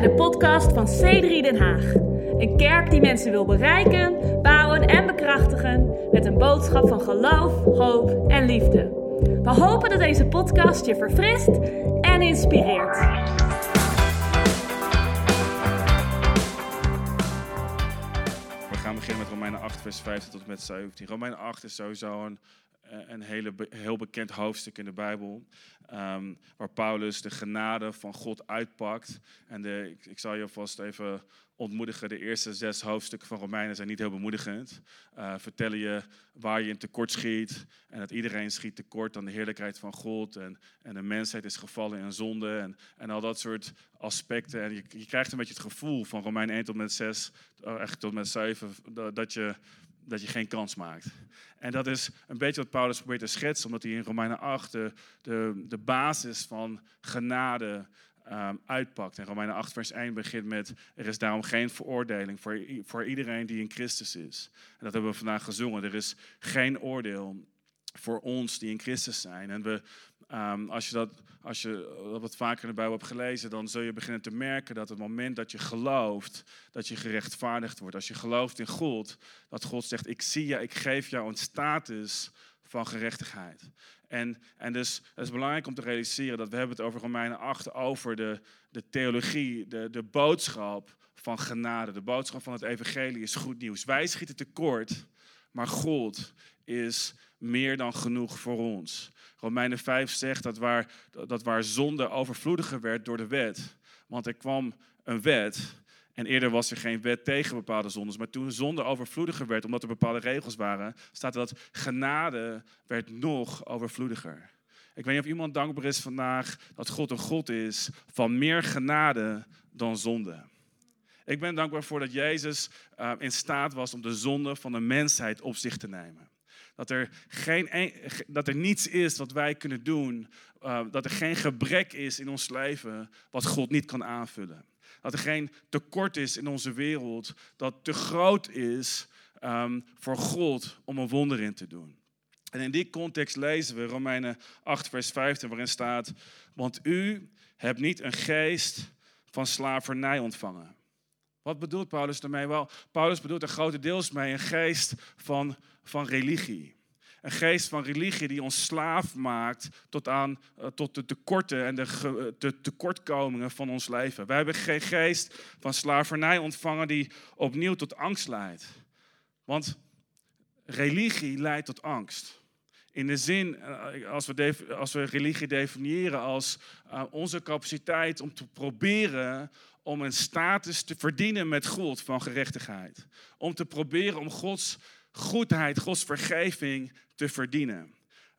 bij de podcast van C3 Den Haag. Een kerk die mensen wil bereiken, bouwen en bekrachtigen met een boodschap van geloof, hoop en liefde. We hopen dat deze podcast je verfrist en inspireert. We gaan beginnen met Romeinen 8, vers 15 tot en met 17. Romeinen 8 is sowieso een, een hele, heel bekend hoofdstuk in de Bijbel. ehm, waar Paulus de genade van God uitpakt. En de, ik, zal je vast even ontmoedigen. De eerste zes hoofdstukken van Romeinen zijn niet heel bemoedigend. Eh, vertellen je waar je in tekort schiet. En dat iedereen schiet tekort aan de heerlijkheid van God. En, en de mensheid is gevallen in zonde. En, en al dat soort aspecten. En je, je krijgt een beetje het gevoel van Romein 1 tot met 6, uh, echt tot met 7, dat, dat je dat je geen kans maakt. En dat is een beetje wat Paulus probeert te schetsen, omdat hij in Romeinen 8 de, de, basis van genade ehm, uitpakt. En Romeinen 8 vers 1 begint met, er is daarom geen veroordeling voor, voor iedereen die in Christus is. En dat hebben we vandaag gezongen. Er is geen oordeel voor ons die in Christus zijn. En we, ehm, als je dat, als je dat wat vaker in de Bijbel hebt gelezen, dan zul je beginnen te merken dat het moment dat je gelooft, dat je gerechtvaardigd wordt. Als je gelooft in God, dat God zegt, ik zie je, ik geef jou een status van gerechtigheid. En, en dus het is belangrijk om te realiseren dat we hebben het over Romeinen 8, over de, de theologie, de, de boodschap van genade. De boodschap van het evangelie is goed nieuws. Wij schieten tekort, maar God is meer dan genoeg voor ons. Romeinen 5 zegt dat waar, dat waar zonde overvloediger werd door de wet. Want er kwam een wet en eerder was er geen wet tegen bepaalde zondes. Maar toen zonde overvloediger werd, omdat er bepaalde regels waren, staat dat genade werd nog overvloediger. Ik weet niet of iemand dankbaar is vandaag dat God een God is van meer genade dan zonde. Ik ben dankbaar voor dat Jezus uh, in staat was om de zonde van de mensheid op zich te nemen. Dat er, geen, een, dat er niets is wat wij kunnen doen, uh, dat er geen gebrek is in ons leven wat God niet kan aanvullen. Dat er geen tekort is in onze wereld dat te groot is um, voor God om een wonder in te doen. En in die context lezen we Romeinen 8, vers 15, waarin staat: Want u hebt niet een geest van slavernij ontvangen. Wat bedoelt Paulus daarmee? Wel, Paulus bedoelt er grotendeels mee een geest van, van religie. Een geest van religie die ons slaaf maakt tot, aan, uh, tot de tekorten en de, ge, de, tekortkomingen van ons leven. Wij hebben geen geest van slavernij ontvangen die opnieuw tot angst leidt. Want religie leidt tot angst. In de zin, uh, als we, als we religie definiëren als onze capaciteit om te proberen om een status te verdienen met God van gerechtigheid. Om te proberen om Gods goedheid, Gods vergeving te verdienen.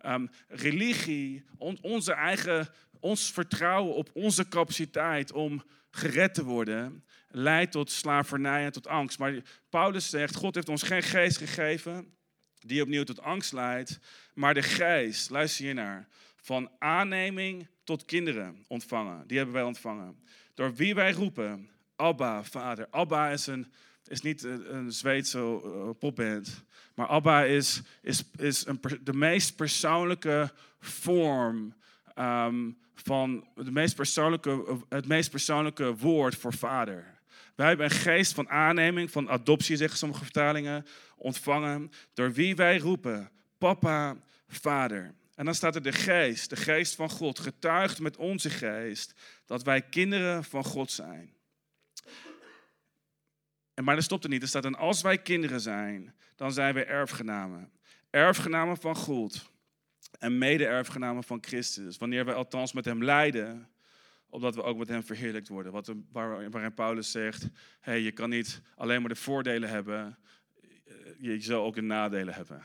Um, religie, on, onze eigen, ons vertrouwen op onze capaciteit om gered te worden, leidt tot slavernij en tot angst. Maar Paulus zegt, God heeft ons geen geest gegeven die opnieuw tot angst leidt, maar de geest, luister hier naar, van aanneming tot kinderen ontvangen. Die hebben wij ontvangen. Door wie wij roepen, Abba, Vader. Abba is, een, is niet een Zweedse uh, popband, maar Abba is, is, is een, de meest persoonlijke vorm um, van de meest persoonlijke, het meest persoonlijke woord voor vader. Wij hebben een geest van aanneming, van adoptie, zeggen sommige vertalingen, ontvangen, door wie wij roepen, Papa, Vader. En dan staat er de geest, de geest van God, getuigt met onze geest dat wij kinderen van God zijn. En maar dat stopt er niet. Er staat en als wij kinderen zijn, dan zijn we erfgenamen. Erfgenamen van God en mede-erfgenamen van Christus. Wanneer wij althans met hem lijden, opdat we ook met hem verheerlijkt worden. Wat, waar, waarin Paulus zegt, hey, je kan niet alleen maar de voordelen hebben, je zal ook de nadelen hebben.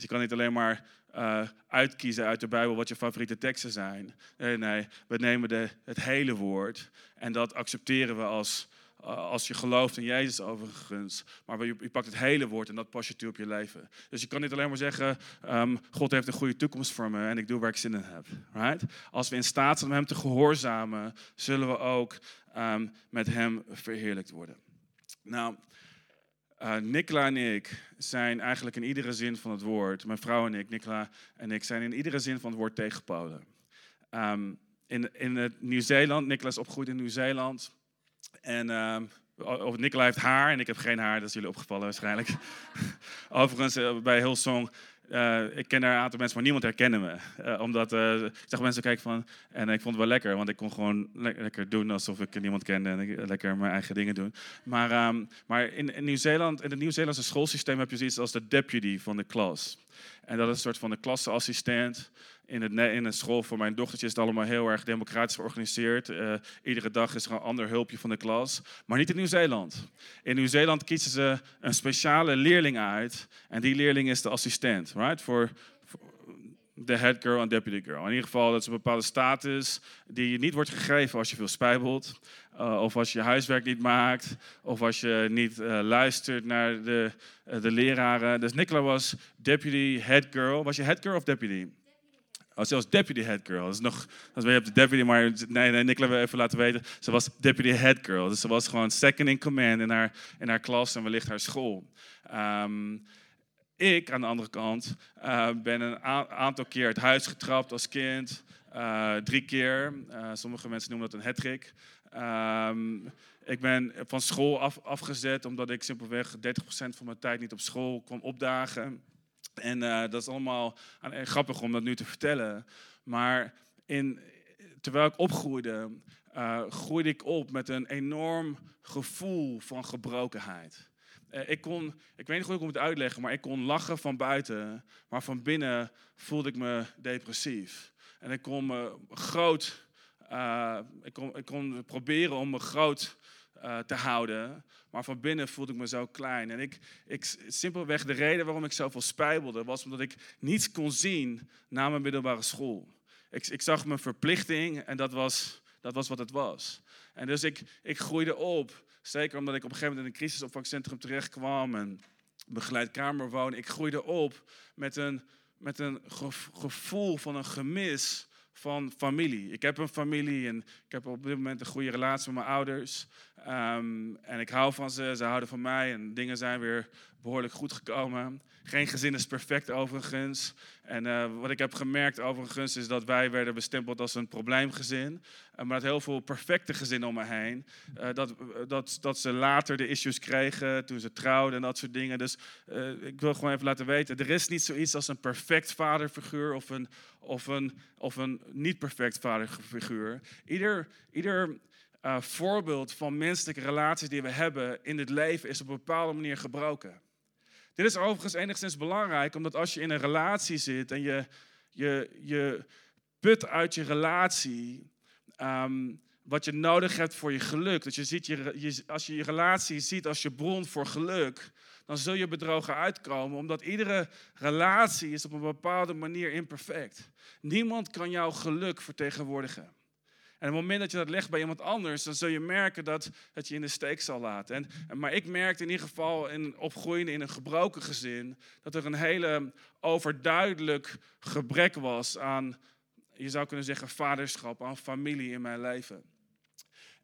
Dus je kan niet alleen maar uh, uitkiezen uit de Bijbel wat je favoriete teksten zijn. Nee, nee, we nemen de, het hele woord en dat accepteren we als, uh, als je gelooft in Jezus overigens. Maar je, je, pakt het hele woord en dat pas je toe op je leven. Dus je kan niet alleen maar zeggen, um, God heeft een goede toekomst voor me en ik doe waar ik zin in heb. Right? Als we in staat zijn om hem te gehoorzamen, zullen we ook um, met hem verheerlijkt worden. Nou, Uh, Nicola en ik zijn eigenlijk in iedere zin van het woord, mijn vrouw en ik, Nicola en ik, zijn in iedere zin van het woord tegen Polen. Um, in in Nieuw-Zeeland, Nicola is opgegroeid in Nieuw-Zeeland. En uh, of Nicola heeft haar en ik heb geen haar, dat is jullie opgevallen waarschijnlijk. Overigens, uh, bij Hillsong uh, ik ken daar een aantal mensen, maar niemand herkende me. Uh, omdat uh, ik zag mensen kijken van. En ik vond het wel lekker, want ik kon gewoon le lekker doen alsof ik niemand kende en lekker mijn eigen dingen doen. Maar, um, maar in, in Nieuw-Zeeland, in het Nieuw-Zeelandse schoolsysteem heb je zoiets als de deputy van de klas. En dat is een soort van de klasseassistent in, het, in een school voor mijn dochtertje is het allemaal heel erg democratisch georganiseerd. Uh, iedere dag is er een ander hulpje van de klas. Maar niet in Nieuw-Zeeland. In Nieuw-Zeeland kiezen ze een speciale leerling uit. En die leerling is de assistent. Right? Voor de head girl en deputy girl. In ieder geval, dat is een bepaalde status die je niet wordt gegeven als je veel spijbelt. Uh, of als je huiswerk niet maakt. Of als je niet uh, luistert naar de, de leraren. Dus Nicola was deputy head girl. Was je head girl of deputy? Oh, zelfs deputy head girl. Dat is nog, dat je hebt de deputy, maar nee, nee, Nicola wil even laten weten. Ze was deputy head girl. Dus ze was gewoon second in command in haar, in haar klas en wellicht haar school. Um, ik, aan de andere kant, uh, ben een aantal keer het huis getrapt als kind. Uh, drie keer. Uh, sommige mensen noemen dat een hattrick. Um, ik ben van school af, afgezet omdat ik simpelweg 30% van mijn tijd niet op school kon opdagen. En uh, dat is allemaal uh, grappig om dat nu te vertellen. Maar in, terwijl ik opgroeide, uh, groeide ik op met een enorm gevoel van gebrokenheid. ik, kon, ik weet niet hoe ik het uitleggen, maar ik kon lachen van buiten, maar van binnen voelde ik me depressief. En ik kon me groot, ik kon, ik kon proberen om me groot uh, te houden. Maar van binnen voelde ik me zo klein. En ik, ik, simpelweg de reden waarom ik zoveel spijbelde, was omdat ik niets kon zien na mijn middelbare school. Ik, ik zag mijn verplichting en dat was, dat was wat het was. En dus ik, ik groeide op. Zeker omdat ik op een gegeven moment in een crisisopvangcentrum terecht kwam en begeleid kamer woonde. Ik groeide op met een, met een gevoel van een gemis van familie. Ik heb een familie en ik heb op dit moment een goede relatie met mijn ouders. Um, en ik hou van ze, ze houden van mij en dingen zijn weer behoorlijk goed gekomen. Geen gezin is perfect overigens. En uh, wat ik heb gemerkt overigens is dat wij werden bestempeld als een probleemgezin. Uh, maar dat heel veel perfecte gezinnen om me heen. Uh, dat, dat, dat ze later de issues kregen toen ze trouwden en dat soort dingen. Dus ik wil gewoon even laten weten, er is niet zoiets als een perfect vaderfiguur of een, of een, of een niet perfect vaderfiguur. Ieder, ieder voorbeeld van menselijke relaties die we hebben in het leven is op een bepaalde manier gebroken. Dit is overigens enigszins belangrijk, omdat als je in een relatie zit en je, je, je put uit je relatie um, wat je nodig hebt voor je geluk, dat je ziet je, je, als je je relatie ziet als je bron voor geluk, dan zul je bedrogen uitkomen, omdat iedere relatie is op een bepaalde manier imperfect. Niemand kan jouw geluk vertegenwoordigen. En op het moment dat je dat legt bij iemand anders, dan zul je merken dat het je in de steek zal laten. En, maar ik merkte in ieder geval in opgroeiende in een gebroken gezin, dat er een hele overduidelijk gebrek was aan, je zou kunnen zeggen, vaderschap, aan familie in mijn leven.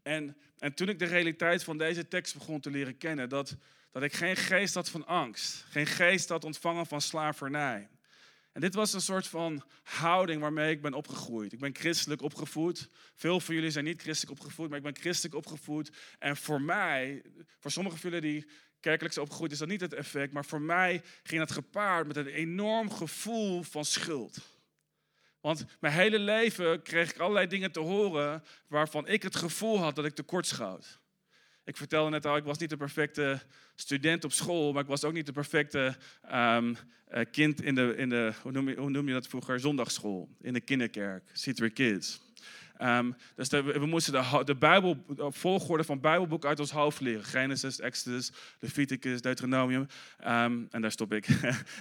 En, en toen ik de realiteit van deze tekst begon te leren kennen, dat, dat ik geen geest had van angst, geen geest had ontvangen van slavernij. En dit was een soort van houding waarmee ik ben opgegroeid. Ik ben christelijk opgevoed. Veel van jullie zijn niet christelijk opgevoed, maar ik ben christelijk opgevoed. En voor mij, voor sommigen van jullie die kerkelijk zijn opgegroeid, is dat niet het effect. Maar voor mij ging dat gepaard met een enorm gevoel van schuld. Want mijn hele leven kreeg ik allerlei dingen te horen waarvan ik het gevoel had dat ik tekortschoot. Ik vertelde net al, ik was niet de perfecte student op school, maar ik was ook niet de perfecte um, kind in de, in de hoe, noem je, hoe noem je dat vroeger, zondagschool, in de kinderkerk, C3 Kids. Um, dus we moesten de, de Bijbel, de volgorde van Bijbelboek uit ons hoofd leren. Genesis, Exodus, Leviticus, Deuteronomium. Um, en daar stop ik.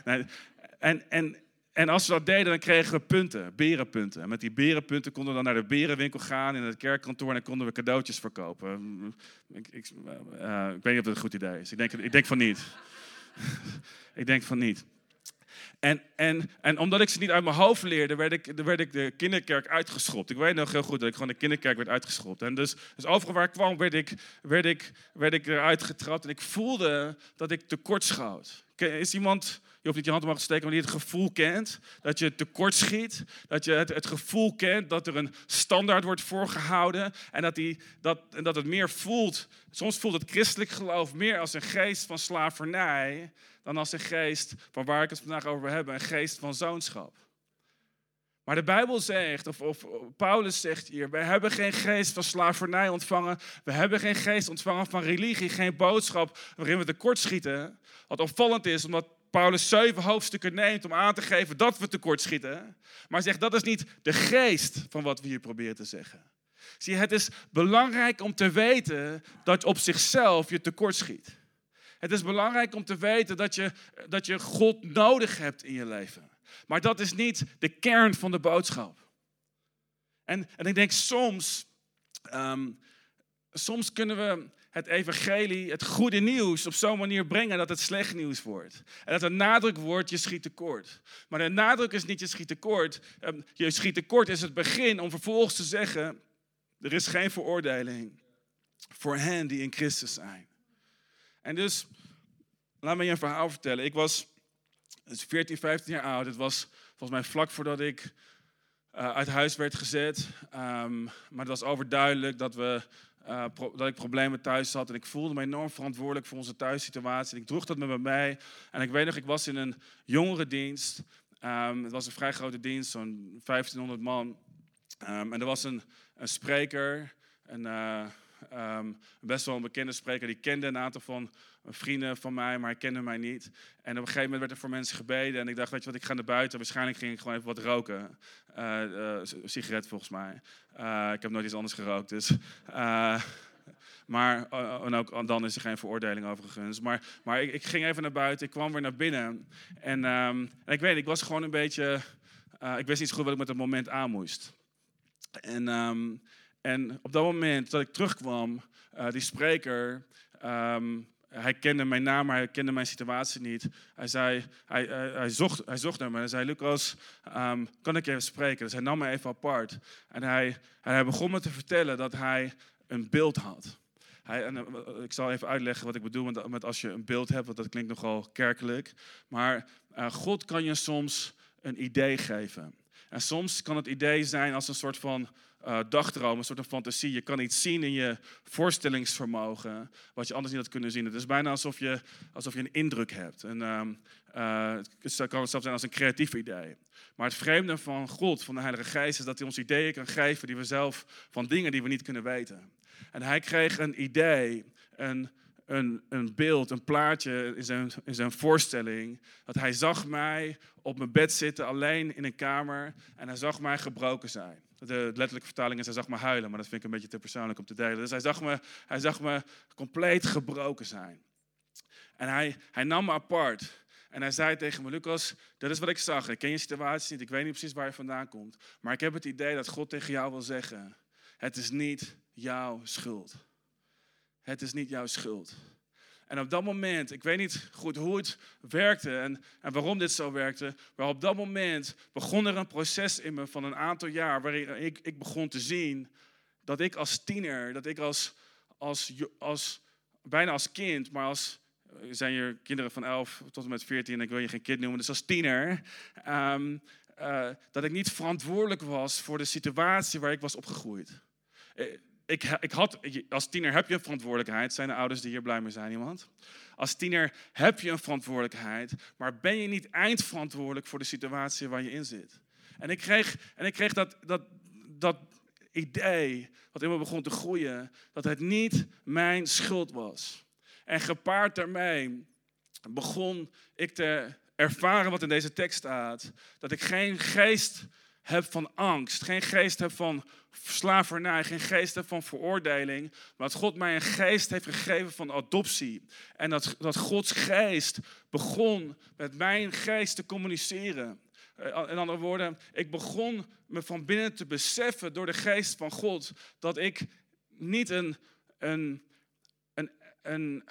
en, en en als we dat deden, dan kregen we punten, berenpunten. En met die berenpunten konden we dan naar de berenwinkel gaan in het kerkkantoor en dan konden we cadeautjes verkopen. Ik, ik, ik weet niet of dat een goed idee is. Ik denk, ik denk van niet. ik denk van niet. En, en, en omdat ik ze niet uit mijn hoofd leerde, werd ik, werd ik de kinderkerk uitgeschopt. Ik weet nog heel goed dat ik gewoon de kinderkerk werd uitgeschopt. En dus, dus overal waar ik kwam, werd ik, werd, ik, werd ik eruit getrapt. En ik voelde dat ik tekort schoot. Is iemand, je hoeft niet je hand omhoog te steken, maar die het gevoel kent dat je tekort schiet. Dat je het, het gevoel kent dat er een standaard wordt voorgehouden. En dat, die, dat, en dat het meer voelt, soms voelt het christelijk geloof meer als een geest van slavernij. Dan als een geest van waar ik het vandaag over hebben, een geest van zoonschap. Maar de Bijbel zegt, of, of, Paulus zegt hier, wij hebben geen geest van slavernij ontvangen. We hebben geen geest ontvangen van religie, geen boodschap waarin we tekortschieten. Wat opvallend is, omdat Paulus zeven hoofdstukken neemt om aan te geven dat we tekortschieten. Maar zegt, dat is niet de geest van wat we hier proberen te zeggen. Zie, het is belangrijk om te weten dat op zichzelf je tekortschiet. Het is belangrijk om te weten dat je, dat je God nodig hebt in je leven. Maar dat is niet de kern van de boodschap. En, en ik denk soms, ehm, soms kunnen we het evangelie, het goede nieuws op zo'n manier brengen dat het slecht nieuws wordt. En dat de nadruk wordt, je schiet tekort. Maar de nadruk is niet je schiet tekort. Ehm, je schiet tekort is het begin om vervolgens te zeggen, er is geen veroordeling voor hen die in Christus zijn. En dus, laat me je een verhaal vertellen. Ik was 14, 15 jaar oud. Het was volgens mij vlak voordat ik uh, uit huis werd gezet. Um, maar het was overduidelijk dat, we, uh, dat ik problemen thuis had. En ik voelde me enorm verantwoordelijk voor onze thuissituatie. Ik droeg dat met me mee. En ik weet nog, ik was in een jongerendienst. Um, het was een vrij grote dienst, zo'n 1500 man. Um, en er was een, een spreker, een, uh, um, best wel een bekende spreker. Die kende een aantal van vrienden van mij, maar hij kende mij niet. En op een gegeven moment werd er voor mensen gebeden. En ik dacht, weet je wat, ik ga naar buiten. Waarschijnlijk ging ik gewoon even wat roken. Uh, sigaret volgens mij. Ik heb nooit iets anders gerookt, dus... maar en ook dan is er geen veroordeling overigens. Maar, maar ik, ik, ging even naar buiten, ik kwam weer naar binnen. En, en ik weet, ik was gewoon een beetje... ik wist niet zo goed wat ik met dat moment aan moest. En, um, en op dat moment dat ik terugkwam, die spreker... Um, hij kende mijn naam, maar hij kende mijn situatie niet. Hij, zei, hij, hij, hij zocht, hij zocht naar me. Hij zei, Lucas, um, kan ik even spreken? Dus hij nam me even apart. En hij, hij begon me te vertellen dat hij een beeld had. Hij, en, uh, ik zal even uitleggen wat ik bedoel met, met, als je een beeld hebt, want dat klinkt nogal kerkelijk. Maar God kan je soms een idee geven. En soms kan het idee zijn als een soort van dagdroom, een soort van fantasie. Je kan iets zien in je voorstellingsvermogen, wat je anders niet had kunnen zien. Het is bijna alsof je, alsof je een indruk hebt. En, uh, het kan zelfs zijn als een creatief idee. Maar het vreemde van God, van de Heilige Geest, is dat hij ons ideeën kan geven die we zelf, van dingen die we niet kunnen weten. En hij kreeg een idee, een, een, een beeld, een plaatje in zijn, in zijn voorstelling. Dat hij zag mij op mijn bed zitten, alleen in een kamer. En hij zag mij gebroken zijn. De letterlijke vertaling is, hij zag me huilen, maar dat vind ik een beetje te persoonlijk om te delen. Dus hij zag me, hij zag me compleet gebroken zijn. En hij, hij nam me apart. En hij zei tegen me, Lucas, dat is wat ik zag. Ik ken je situatie niet, ik weet niet precies waar je vandaan komt. Maar ik heb het idee dat God tegen jou wil zeggen, het is niet jouw schuld. Het is niet jouw schuld. En op dat moment, ik weet niet goed hoe het werkte en, en waarom dit zo werkte, maar op dat moment begon er een proces in me van een aantal jaar waarin ik, ik begon te zien dat ik als tiener, dat ik als, als, als bijna als kind, maar als, zijn hier kinderen van 11 tot en met 14, ik wil je geen kind noemen, dus als tiener, um, uh, dat ik niet verantwoordelijk was voor de situatie waar ik was opgegroeid. Ik, ik had, als tiener heb je een verantwoordelijkheid. Zijn de ouders die hier blij mee zijn, iemand? Als tiener heb je een verantwoordelijkheid, maar ben je niet eindverantwoordelijk voor de situatie waar je in zit? En ik kreeg, en ik kreeg dat, dat, dat idee, wat in me begon te groeien, dat het niet mijn schuld was. En gepaard daarmee begon ik te ervaren wat in deze tekst staat. Dat ik geen geest heb van angst, geen geest heb van slavernij, geen geest heb van veroordeling, maar dat God mij een geest heeft gegeven van adoptie. En dat, dat Gods geest begon met mijn geest te communiceren. Eh, in andere woorden, ik begon me van binnen te beseffen door de geest van God dat ik niet een, een, een, een,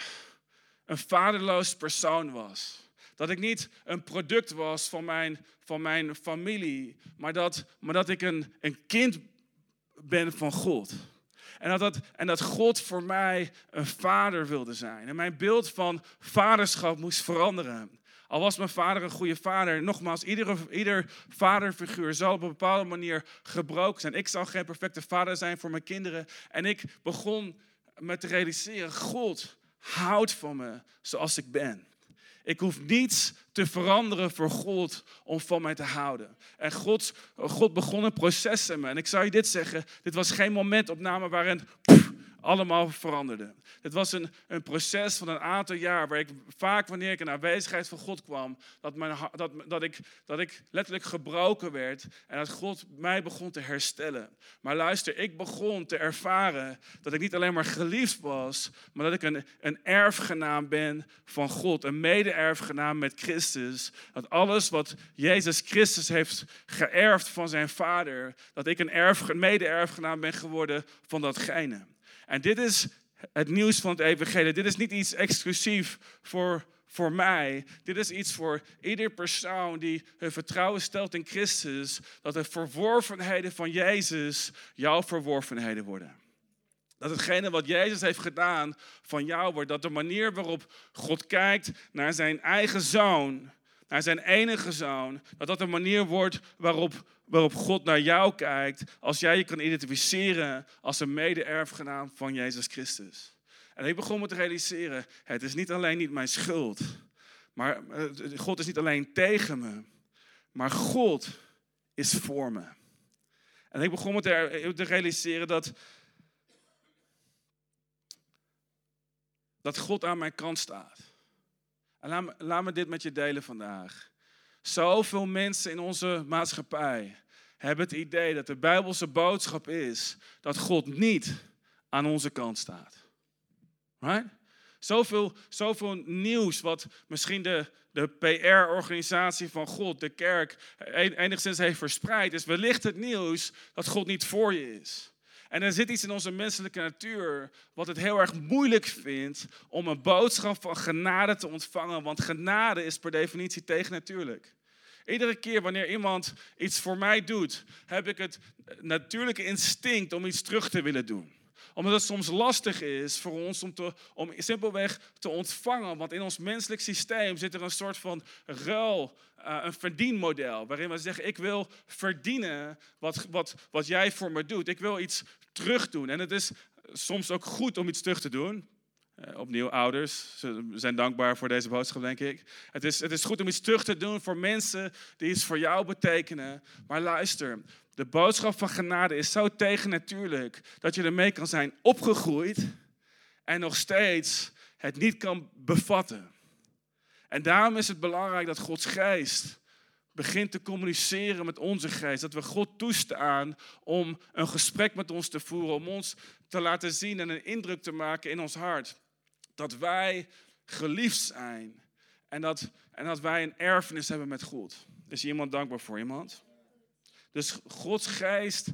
een vaderloos persoon was. Dat ik niet een product was van mijn, van mijn familie, maar dat, maar dat ik een, een kind ben van God. En dat, dat, en dat God voor mij een vader wilde zijn. En mijn beeld van vaderschap moest veranderen. Al was mijn vader een goede vader, nogmaals, iedere, ieder vaderfiguur zal op een bepaalde manier gebroken zijn. Ik zal geen perfecte vader zijn voor mijn kinderen. En ik begon me te realiseren, God houdt van me zoals ik ben. Ik hoef niets te veranderen voor God om van mij te houden. En God, God begon een proces in me. En ik zou je dit zeggen, dit was geen momentopname waarin allemaal veranderde. Het was een, een proces van een aantal jaar waar ik vaak wanneer ik in aanwezigheid van God kwam, dat, mijn, dat, dat, ik, dat ik letterlijk gebroken werd en dat God mij begon te herstellen. Maar luister, ik begon te ervaren dat ik niet alleen maar geliefd was, maar dat ik een, een erfgenaam ben van God, een mede-erfgenaam met Christus. Dat alles wat Jezus Christus heeft geërfd van zijn vader, dat ik een mede-erfgenaam ben geworden van datgene. En dit is het nieuws van het evangelie. Dit is niet iets exclusief voor, voor mij. Dit is iets voor ieder persoon die hun vertrouwen stelt in Christus. Dat de verworvenheden van Jezus jouw verworvenheden worden. Dat hetgene wat Jezus heeft gedaan van jou wordt. Dat de manier waarop God kijkt naar zijn eigen zoon, naar zijn enige zoon, dat dat de manier wordt waarop waarop God naar jou kijkt als jij je kan identificeren als een mede-erfgenaam van Jezus Christus. En ik begon me te realiseren, het is niet alleen niet mijn schuld, maar eh, God is niet alleen tegen me, maar God is voor me. En ik begon me te realiseren dat, dat God aan mijn kant staat. En laat laat me dit met je delen vandaag. Zoveel mensen in onze maatschappij hebben het idee dat de Bijbelse boodschap is dat God niet aan onze kant staat. Right? Zoveel, zoveel nieuws wat misschien de, de PR-organisatie van God, de kerk, enigszins heeft verspreid, is wellicht het nieuws dat God niet voor je is. En er zit iets in onze menselijke natuur wat het heel erg moeilijk vindt om een boodschap van genade te ontvangen, want genade is per definitie tegennatuurlijk. Iedere keer wanneer iemand iets voor mij doet, heb ik het natuurlijke instinct om iets terug te willen doen omdat het soms lastig is voor ons om, te, om simpelweg te ontvangen. Want in ons menselijk systeem zit er een soort van ruil, uh, een verdienmodel. Waarin we zeggen, ik wil verdienen wat, wat, wat jij voor me doet. Ik wil iets terug doen. En het is soms ook goed om iets terug te doen. Uh, opnieuw, ouders ze zijn dankbaar voor deze boodschap, denk ik. Het is, het is goed om iets terug te doen voor mensen die iets voor jou betekenen. Maar luister, de boodschap van genade is zo tegennatuurlijk dat je ermee kan zijn opgegroeid en nog steeds het niet kan bevatten. En daarom is het belangrijk dat Gods geest begint te communiceren met onze geest. Dat we God toestaan om een gesprek met ons te voeren, om ons te laten zien en een indruk te maken in ons hart. Dat wij geliefd zijn en dat, en dat wij een erfenis hebben met God. Is iemand dankbaar voor iemand? Dus Gods geest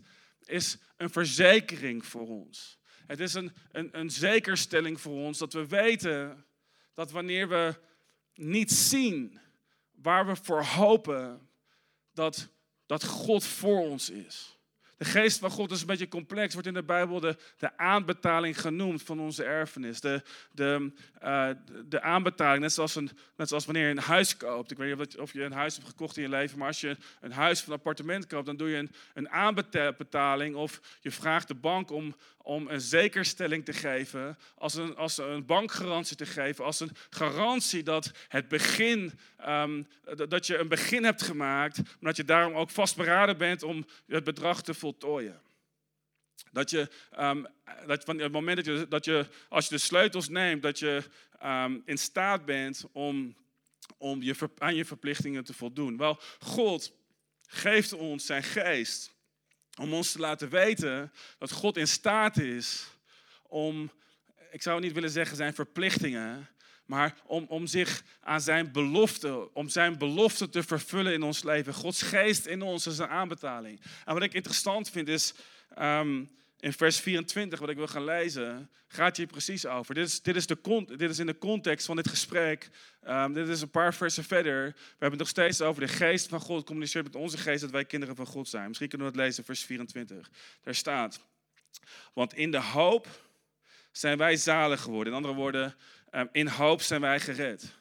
is een verzekering voor ons. Het is een, een, een zekerstelling voor ons dat we weten dat wanneer we niet zien waar we voor hopen, dat, dat God voor ons is. De geest van God is een beetje complex, wordt in de Bijbel de, de aanbetaling genoemd van onze erfenis. De, de, uh, de aanbetaling, net zoals, een, net wanneer je een huis koopt. Ik weet niet of je een huis hebt gekocht in je leven, maar als je een huis of een appartement koopt, dan doe je een, een aanbetaling of je vraagt de bank om, om een zekerstelling te geven, als een, als een bankgarantie te geven, als een garantie dat het begin, um, dat je een begin hebt gemaakt, maar dat je daarom ook vastberaden bent om het bedrag te voltooien. Dat je, um, dat van het moment dat je, dat je, als je de sleutels neemt, dat je um, in staat bent om, om je, aan je verplichtingen te voldoen. Wel, God geeft ons zijn geest om ons te laten weten dat God in staat is om, ik zou niet willen zeggen zijn verplichtingen, maar om, om zich aan zijn belofte, om zijn belofte te vervullen in ons leven. Gods geest in ons is een aanbetaling. En wat ik interessant vind is, um, in vers 24, wat ik wil gaan lezen, gaat hier precies over. Dit is, dit is, de, dit is in de context van dit gesprek. Um, dit is een paar versen verder. We hebben het nog steeds over de geest van God. Communiceert met onze geest dat wij kinderen van God zijn. Misschien kunnen we het lezen, vers 24. Daar staat. Want in de hoop zijn wij zalig geworden. In andere woorden, ehm, in hoop zijn wij gered.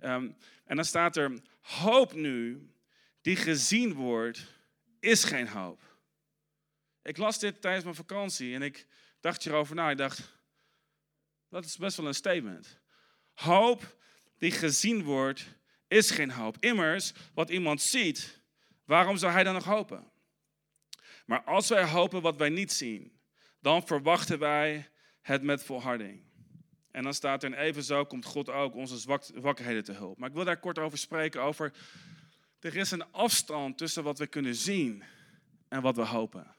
Ehm, en dan staat er, hoop nu die gezien wordt, is geen hoop. Ik las dit tijdens mijn vakantie en ik dacht hierover na. Ik dacht, dat is best wel een statement. Hoop die gezien wordt, is geen hoop. Immers, wat iemand ziet, waarom zou hij dan nog hopen? Maar als wij hopen wat wij niet zien, dan verwachten wij het met volharding. En dan staat er, en evenzo komt God ook onze zwakheden te hulp. Maar ik wil daar kort over spreken, over, er is een afstand tussen wat we kunnen zien en wat we hopen.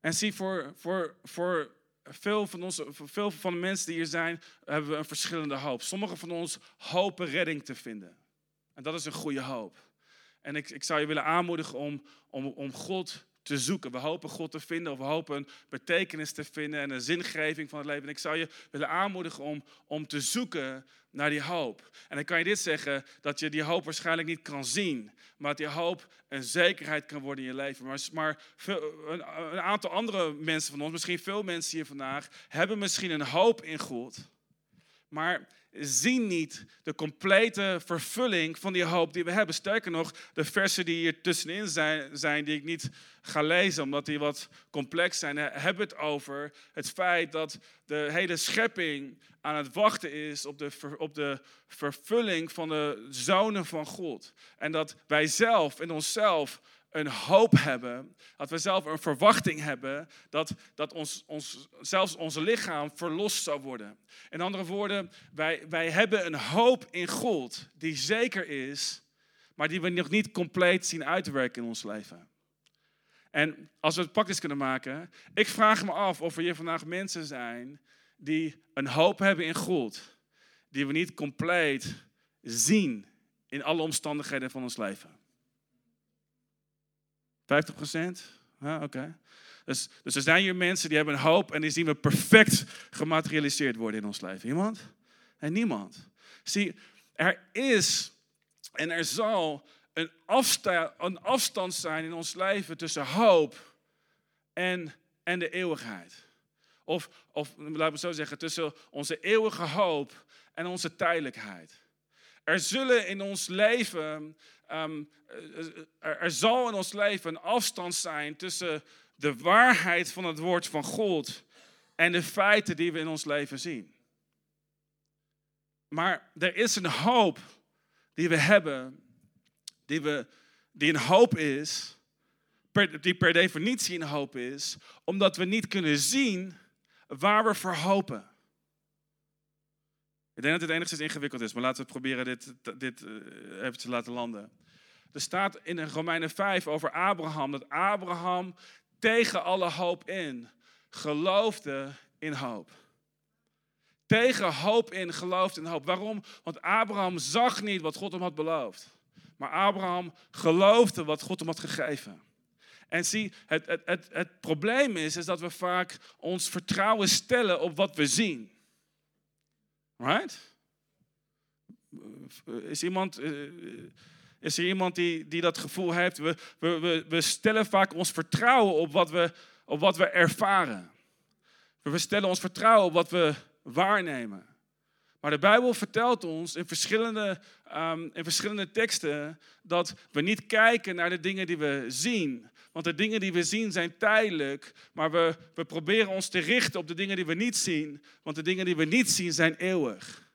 En zie, voor, voor, voor veel van, ons, veel van de mensen die hier zijn, hebben we een verschillende hoop. Sommigen van ons hopen redding te vinden. En dat is een goede hoop. En ik, ik zou je willen aanmoedigen om, om, om God te zoeken. We hopen God te vinden of we hopen betekenis te vinden en een zingeving van het leven. En ik zou je willen aanmoedigen om, om te zoeken naar die hoop. En dan kan je dit zeggen, dat je die hoop waarschijnlijk niet kan zien, maar dat die hoop een zekerheid kan worden in je leven. Maar, maar een, een aantal andere mensen van ons, misschien veel mensen hier vandaag, hebben misschien een hoop in God. Maar zien niet de complete vervulling van die hoop die we hebben. Sterker nog, de versen die hier tussenin zijn, zijn die ik niet ga lezen omdat die wat complex zijn, hebben het over het feit dat de hele schepping aan het wachten is op de, op de vervulling van de zonen van God. En dat wij zelf in onszelf een hoop hebben, dat we zelf een verwachting hebben dat, dat ons, ons, zelfs onze lichaam verlost zou worden. In andere woorden, wij, wij hebben een hoop in God die zeker is, maar die we nog niet compleet zien uitwerken in ons leven. En als we het praktisch kunnen maken, ik vraag me af of er hier vandaag mensen zijn die een hoop hebben in God, die we niet compleet zien in alle omstandigheden van ons leven. 50 procent? Oké. Dus, dus er zijn hier mensen die hebben een hoop en die zien we perfect gematerialiseerd worden in ons leven. Iemand? En niemand. Zie, er is en er zal een afstand, een afstand zijn in ons leven tussen hoop en, en de eeuwigheid. Of, of laten we zo zeggen, tussen onze eeuwige hoop en onze tijdelijkheid. Er zullen in ons leven Ehm, er, zal in ons leven een afstand zijn tussen de waarheid van het woord van God en de feiten die we in ons leven zien. Maar er is een hoop die we hebben, die, we, die een hoop is, die per definitie een hoop is, omdat we niet kunnen zien waar we voor hopen. Ik denk dat het enigszins ingewikkeld is, maar laten we proberen dit, dit eh, even te laten landen. Er staat in Romeinen 5 over Abraham dat Abraham tegen alle hoop in geloofde in hoop. Tegen hoop in geloofde in hoop. Waarom? Want Abraham zag niet wat God hem had beloofd. Maar Abraham geloofde wat God hem had gegeven. En zie, het, het, het, het probleem is, is dat we vaak ons vertrouwen stellen op wat we zien. Right? Is iemand. Uh, is er iemand die, die dat gevoel heeft? We, we, we, stellen vaak ons vertrouwen op wat, we, op wat we ervaren. We stellen ons vertrouwen op wat we waarnemen. Maar de Bijbel vertelt ons in verschillende, um, in verschillende teksten dat we niet kijken naar de dingen die we zien. Want de dingen die we zien zijn tijdelijk, maar we, we proberen ons te richten op de dingen die we niet zien. Want de dingen die we niet zien zijn eeuwig.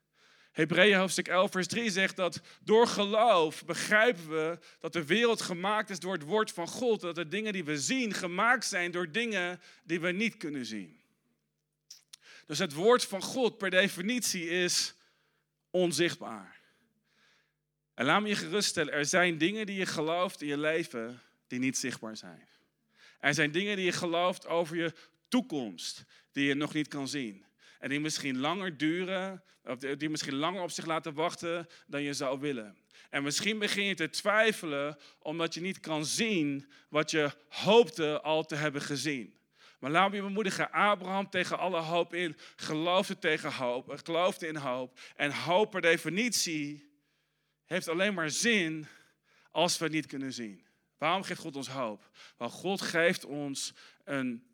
Hebreeën hoofdstuk 11, vers 3 zegt dat door geloof begrijpen we dat de wereld gemaakt is door het woord van God. Dat de dingen die we zien gemaakt zijn door dingen die we niet kunnen zien. Dus het woord van God per definitie is onzichtbaar. En laat me je geruststellen, er zijn dingen die je gelooft in je leven die niet zichtbaar zijn. Er zijn dingen die je gelooft over je toekomst die je nog niet kan zien. En die misschien langer duren, of die misschien langer op zich laten wachten dan je zou willen. En misschien begin je te twijfelen omdat je niet kan zien wat je hoopte al te hebben gezien. Maar laat me je bemoedigen, Abraham tegen alle hoop in, geloofde tegen hoop, geloofde in hoop. En hoop per definitie heeft alleen maar zin als we niet kunnen zien. Waarom geeft God ons hoop? Want God geeft ons een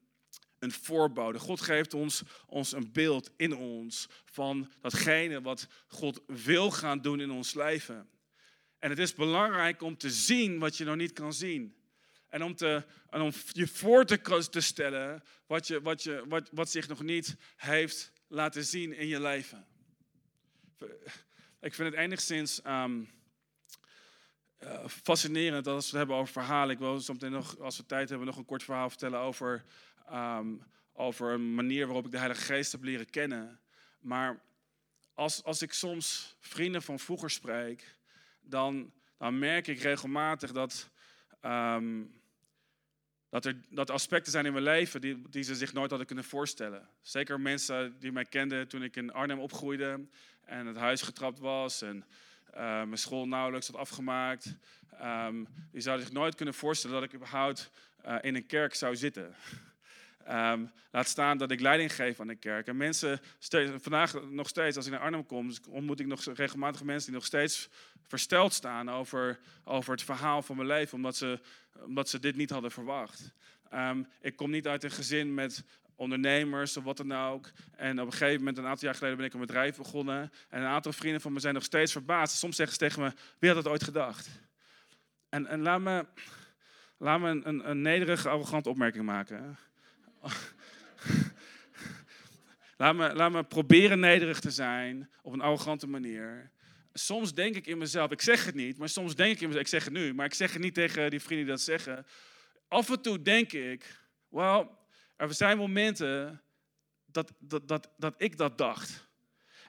een voorbode. God geeft ons, ons een beeld in ons van datgene wat God wil gaan doen in ons leven. En het is belangrijk om te zien wat je nog niet kan zien. En om, te, en om je voor te, te stellen wat, je, wat, je, wat, wat zich nog niet heeft laten zien in je leven. Ik vind het enigszins um, uh, fascinerend als we het hebben over verhalen. Ik wil zometeen nog, als we tijd hebben, nog een kort verhaal vertellen over, um, over een manier waarop ik de Heilige Geest heb leren kennen. Maar als, als ik soms vrienden van vroeger spreek, dan, dan merk ik regelmatig dat, um, dat er dat aspecten zijn in mijn leven die, die ze zich nooit hadden kunnen voorstellen. Zeker mensen die mij kenden toen ik in Arnhem opgroeide en het huis getrapt was en uh, mijn school nauwelijks had afgemaakt. Um, die zouden zich nooit kunnen voorstellen dat ik überhaupt uh, in een kerk zou zitten. Um, laat staan dat ik leiding geef aan de kerk. En mensen, steeds, vandaag nog steeds, als ik naar Arnhem kom, ontmoet ik nog regelmatig mensen die nog steeds versteld staan over, over het verhaal van mijn leven, omdat ze, omdat ze dit niet hadden verwacht. Um, ik kom niet uit een gezin met ondernemers of wat dan ook. En op een gegeven moment, een aantal jaar geleden, ben ik een bedrijf begonnen. En een aantal vrienden van me zijn nog steeds verbaasd. Soms zeggen ze tegen me, wie had dat ooit gedacht? En, en laat me, laat me een, een, een nederige, arrogante opmerking maken. laat, me, laat me proberen nederig te zijn op een arrogante manier. Soms denk ik in mezelf, ik zeg het niet, maar soms denk ik in mezelf, ik zeg het nu, maar ik zeg het niet tegen die vrienden die dat zeggen. Af en toe denk ik, wel, er zijn momenten dat, dat, dat, dat ik dat dacht.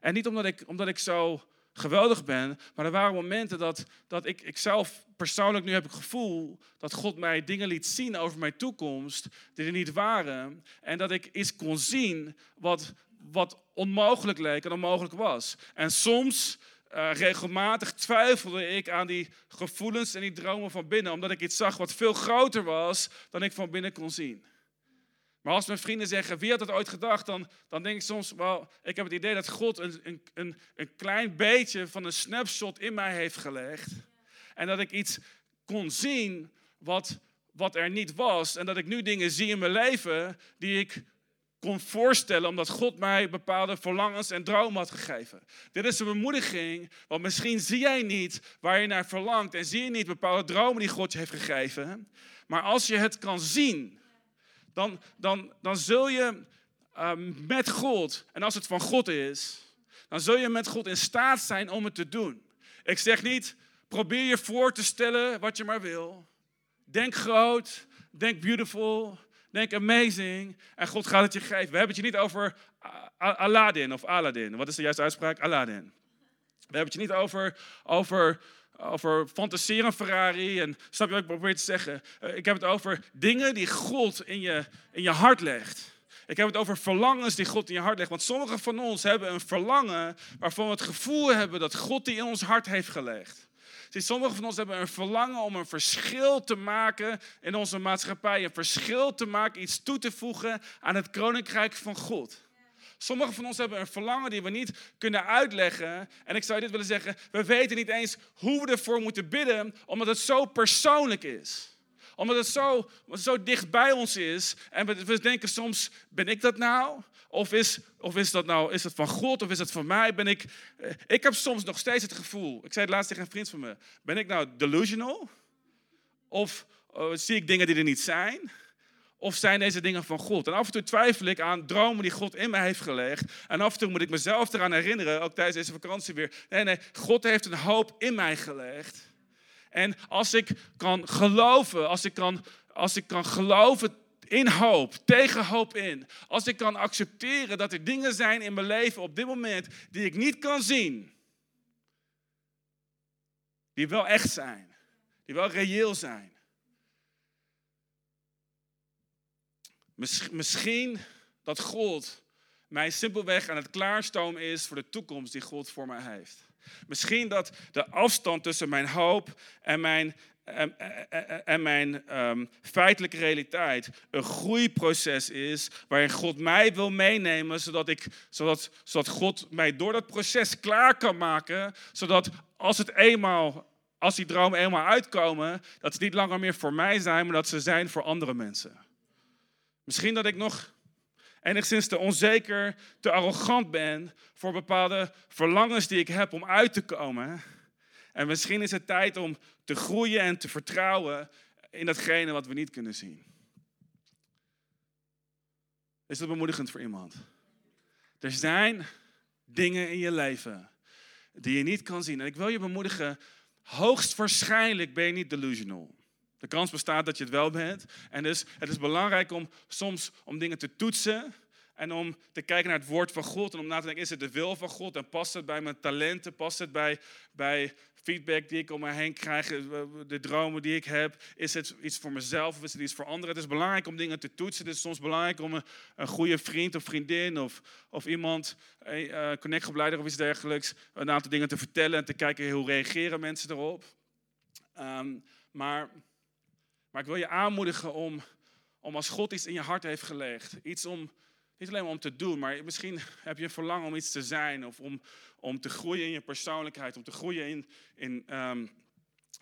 En niet omdat ik, omdat ik zo geweldig ben, maar er waren momenten dat, dat ik, ik zelf persoonlijk nu heb het gevoel dat God mij dingen liet zien over mijn toekomst die er niet waren. En dat ik iets kon zien wat, wat onmogelijk leek en onmogelijk was. En soms, uh, regelmatig, twijfelde ik aan die gevoelens en die dromen van binnen, omdat ik iets zag wat veel groter was dan ik van binnen kon zien. Maar als mijn vrienden zeggen, wie had dat ooit gedacht, dan, dan denk ik soms, wel, ik heb het idee dat God een, een, een klein beetje van een snapshot in mij heeft gelegd. En dat ik iets kon zien wat, wat er niet was. En dat ik nu dingen zie in mijn leven die ik kon voorstellen, omdat God mij bepaalde verlangens en dromen had gegeven. Dit is een bemoediging, want misschien zie jij niet waar je naar verlangt en zie je niet bepaalde dromen die God je heeft gegeven. Maar als je het kan zien, dan, dan, dan zul je uh, met God, en als het van God is, dan zul je met God in staat zijn om het te doen. Ik zeg niet, probeer je voor te stellen wat je maar wil. Denk groot, denk beautiful, denk amazing. En God gaat het je geven. We hebben het je niet over Aladdin of Aladdin. Wat is de juiste uitspraak? Aladdin. We hebben het je niet over, over over fantaseren Ferrari. En snap je wat ik probeer te zeggen? Eh, ik heb het over dingen die God in je, in je hart legt. Ik heb het over verlangens die God in je hart legt. Want sommigen van ons hebben een verlangen waarvan we het gevoel hebben dat God die in ons hart heeft gelegd. Zie, sommigen van ons hebben een verlangen om een verschil te maken in onze maatschappij. Een verschil te maken, iets toe te voegen aan het koninkrijk van God. Sommigen van ons hebben een verlangen die we niet kunnen uitleggen. En ik zou dit willen zeggen, we weten niet eens hoe we ervoor moeten bidden, omdat het zo persoonlijk is. Omdat het zo, zo dicht bij ons is. En we, denken soms, ben ik dat nou? Of is, of is dat nou, is het van God of is het van mij? Ben ik, eh, ik heb soms nog steeds het gevoel, ik zei het laatst tegen een vriend van me, ben ik nou delusional? Of uh, zie ik dingen die er niet zijn? Of zijn deze dingen van God? En af en toe twijfel ik aan dromen die God in mij heeft gelegd. En af en toe moet ik mezelf eraan herinneren, ook tijdens deze vakantie weer. Nee, nee, God heeft een hoop in mij gelegd. En als ik kan geloven, als ik kan, als ik kan geloven in hoop, tegen hoop in. Als ik kan accepteren dat er dingen zijn in mijn leven op dit moment die ik niet kan zien. Die wel echt zijn. Die wel reëel zijn. Misschien dat God mij simpelweg aan het klaarstomen is voor de toekomst die God voor mij heeft. Misschien dat de afstand tussen mijn hoop en mijn, en, en, mijn um, feitelijke realiteit een groeiproces is waarin God mij wil meenemen, zodat, ik, zodat, zodat God mij door dat proces klaar kan maken, zodat als het eenmaal als die dromen eenmaal uitkomen, dat ze niet langer meer voor mij zijn, maar dat ze zijn voor andere mensen. Misschien dat ik nog enigszins te onzeker, te arrogant ben voor bepaalde verlangens die ik heb om uit te komen. En misschien is het tijd om te groeien en te vertrouwen in datgene wat we niet kunnen zien. Is dat bemoedigend voor iemand? Er zijn dingen in je leven die je niet kan zien. En ik wil je bemoedigen, hoogstwaarschijnlijk ben je niet delusional. De kans bestaat dat je het wel bent. En dus het is belangrijk om soms om dingen te toetsen. En om te kijken naar het woord van God. En om na te denken, is het de wil van God? En past het bij mijn talenten? Past het bij, bij feedback die ik om me heen krijg? De dromen die ik heb? Is het iets voor mezelf of is het iets voor anderen? Het is belangrijk om dingen te toetsen. Het is soms belangrijk om een, een goede vriend of vriendin of, of iemand, uh, connectgroepleider of iets dergelijks, een aantal dingen te vertellen. En te kijken hoe reageren mensen erop. Um, maar maar ik wil je aanmoedigen om, om als God iets in je hart heeft gelegd, iets om, niet alleen om te doen, maar misschien heb je een verlangen om iets te zijn of om, om te groeien in je persoonlijkheid, om te groeien in, in, um,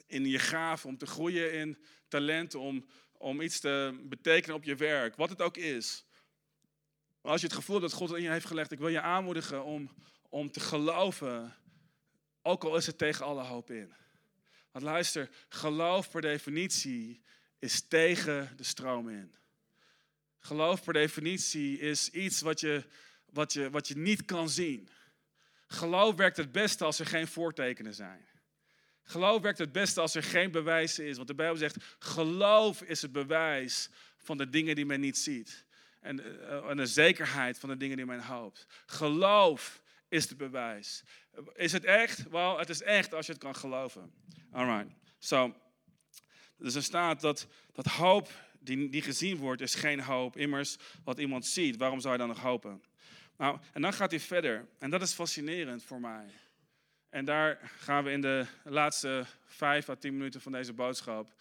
in je gaven, om te groeien in talent, om, om iets te betekenen op je werk, wat het ook is. Maar als je het gevoel dat God in je heeft gelegd, ik wil je aanmoedigen om, om te geloven, ook al is het tegen alle hoop in. Want luister, geloof per definitie is tegen de stroom in. Geloof per definitie is iets wat je, wat je, wat je niet kan zien. Geloof werkt het beste als er geen voortekenen zijn. Geloof werkt het beste als er geen bewijs is. Want de Bijbel zegt, geloof is het bewijs van de dingen die men niet ziet. En, eh, en de zekerheid van de dingen die men hoopt. Geloof is het bewijs. Is het echt? Wel, het is echt als je het kan geloven. Alright. So, dus er staat dat, dat hoop die, die gezien wordt, is geen hoop. Immers, wat iemand ziet, waarom zou je dan nog hopen? Nou, en dan gaat hij verder. En dat is fascinerend voor mij. En daar gaan we in de laatste vijf à tien minuten van deze boodschap